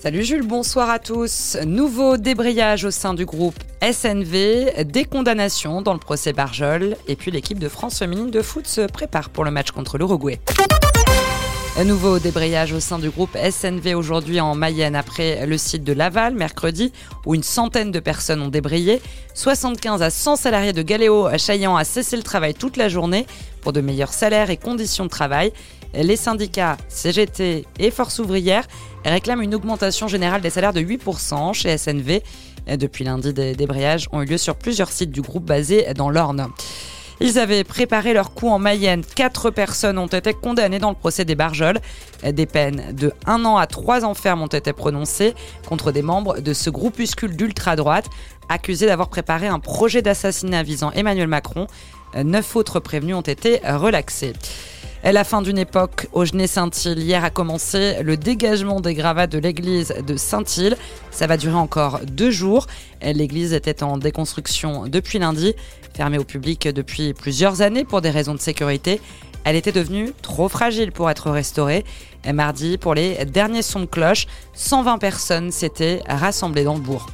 Salut Jules, bonsoir à tous. Nouveau débrayage au sein du groupe SNV, des condamnations dans le procès Barjol, et puis l'équipe de France féminine de foot se prépare pour le match contre l'Uruguay. Un nouveau débrayage au sein du groupe SNV aujourd'hui en Mayenne après le site de Laval mercredi où une centaine de personnes ont débrayé. 75 à 100 salariés de Galéo Chaillant a cessé le travail toute la journée pour de meilleurs salaires et conditions de travail. Les syndicats CGT et Force ouvrière réclament une augmentation générale des salaires de 8% chez SNV. Depuis lundi, des débrayages ont eu lieu sur plusieurs sites du groupe basé dans l'Orne. Ils avaient préparé leur coup en Mayenne. Quatre personnes ont été condamnées dans le procès des Barjols. Des peines de 1 an à 3 ans ferme ont été prononcées contre des membres de ce groupuscule d'ultra-droite accusés d'avoir préparé un projet d'assassinat visant Emmanuel Macron. Neuf autres prévenus ont été relaxés. La fin d'une époque au Genet-Saint-Île. Hier a commencé le dégagement des gravats de l'église de Saint-Île. Ça va durer encore deux jours. L'église était en déconstruction depuis lundi, fermée au public depuis plusieurs années pour des raisons de sécurité. Elle était devenue trop fragile pour être restaurée. mardi, pour les derniers sons de cloche, 120 personnes s'étaient rassemblées dans le bourg.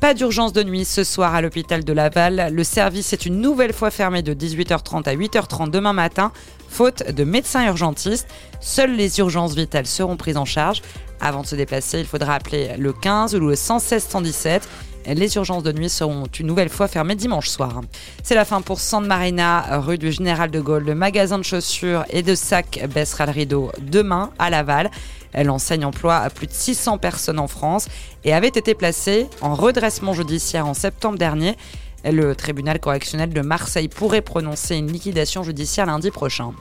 Pas d'urgence de nuit ce soir à l'hôpital de Laval. Le service est une nouvelle fois fermé de 18h30 à 8h30 demain matin, faute de médecins urgentistes. Seules les urgences vitales seront prises en charge. Avant de se déplacer, il faudra appeler le 15 ou le 116 117. Les urgences de nuit seront une nouvelle fois fermées dimanche soir. C'est la fin pour San Marina, rue du Général de Gaulle. Le magasin de chaussures et de sacs baissera le rideau demain à Laval. L'enseigne emploie à plus de 600 personnes en France et avait été placée en redressement judiciaire en septembre dernier. Le tribunal correctionnel de Marseille pourrait prononcer une liquidation judiciaire lundi prochain.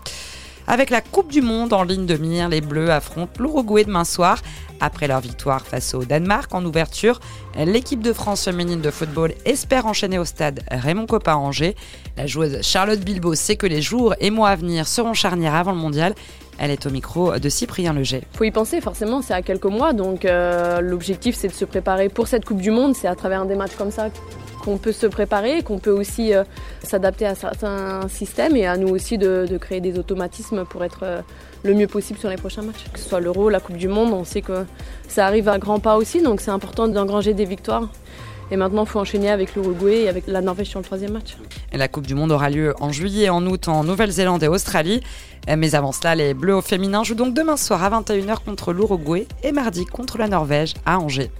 Avec la Coupe du Monde en ligne de mire, les Bleus affrontent l'Uruguay demain soir. Après leur victoire face au Danemark en ouverture, l'équipe de France féminine de football espère enchaîner au stade Raymond Coppa Angers. La joueuse Charlotte Bilbao sait que les jours et mois à venir seront charnières avant le mondial. Elle est au micro de Cyprien Leger. Faut y penser, forcément, c'est à quelques mois, donc euh, l'objectif c'est de se préparer pour cette Coupe du Monde. C'est à travers des matchs comme ça qu'on peut se préparer, qu'on peut aussi euh, s'adapter à certains systèmes et à nous aussi de, créer des automatismes pour être euh, le mieux possible sur les prochains matchs. Que ce soit l'Euro, la Coupe du Monde, on sait que ça arrive à grands pas aussi, donc c'est important d'engranger des victoires. Et maintenant, il faut enchaîner avec l'Uruguay et avec la Norvège sur le troisième match. La Coupe du Monde aura lieu en juillet et en août en Nouvelle-Zélande et Australie. Mais avant cela, les Bleus au féminin jouent donc demain soir à 21h contre l'Uruguay et mardi contre la Norvège à Angers.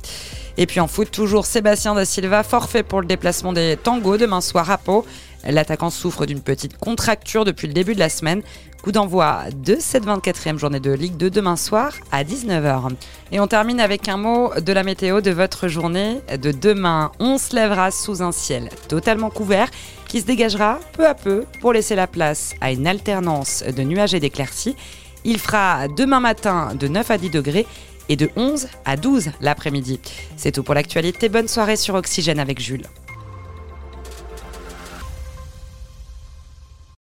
Et puis en foot, toujours Sébastien Da Silva, forfait pour le déplacement des tangos demain soir à Pau. L'attaquant souffre d'une petite contracture depuis le début de la semaine. Coup d'envoi de cette 24e journée de Ligue de demain soir à 19h. Et on termine avec un mot de la météo de votre journée de demain. On se lèvera sous un ciel totalement couvert qui se dégagera peu à peu pour laisser la place à une alternance de nuages et d'éclaircies. Il fera demain matin de 9 à 10 degrés et de 11 à 12 l'après-midi. C'est tout pour l'actualité. Bonne soirée sur Oxygène avec Jules.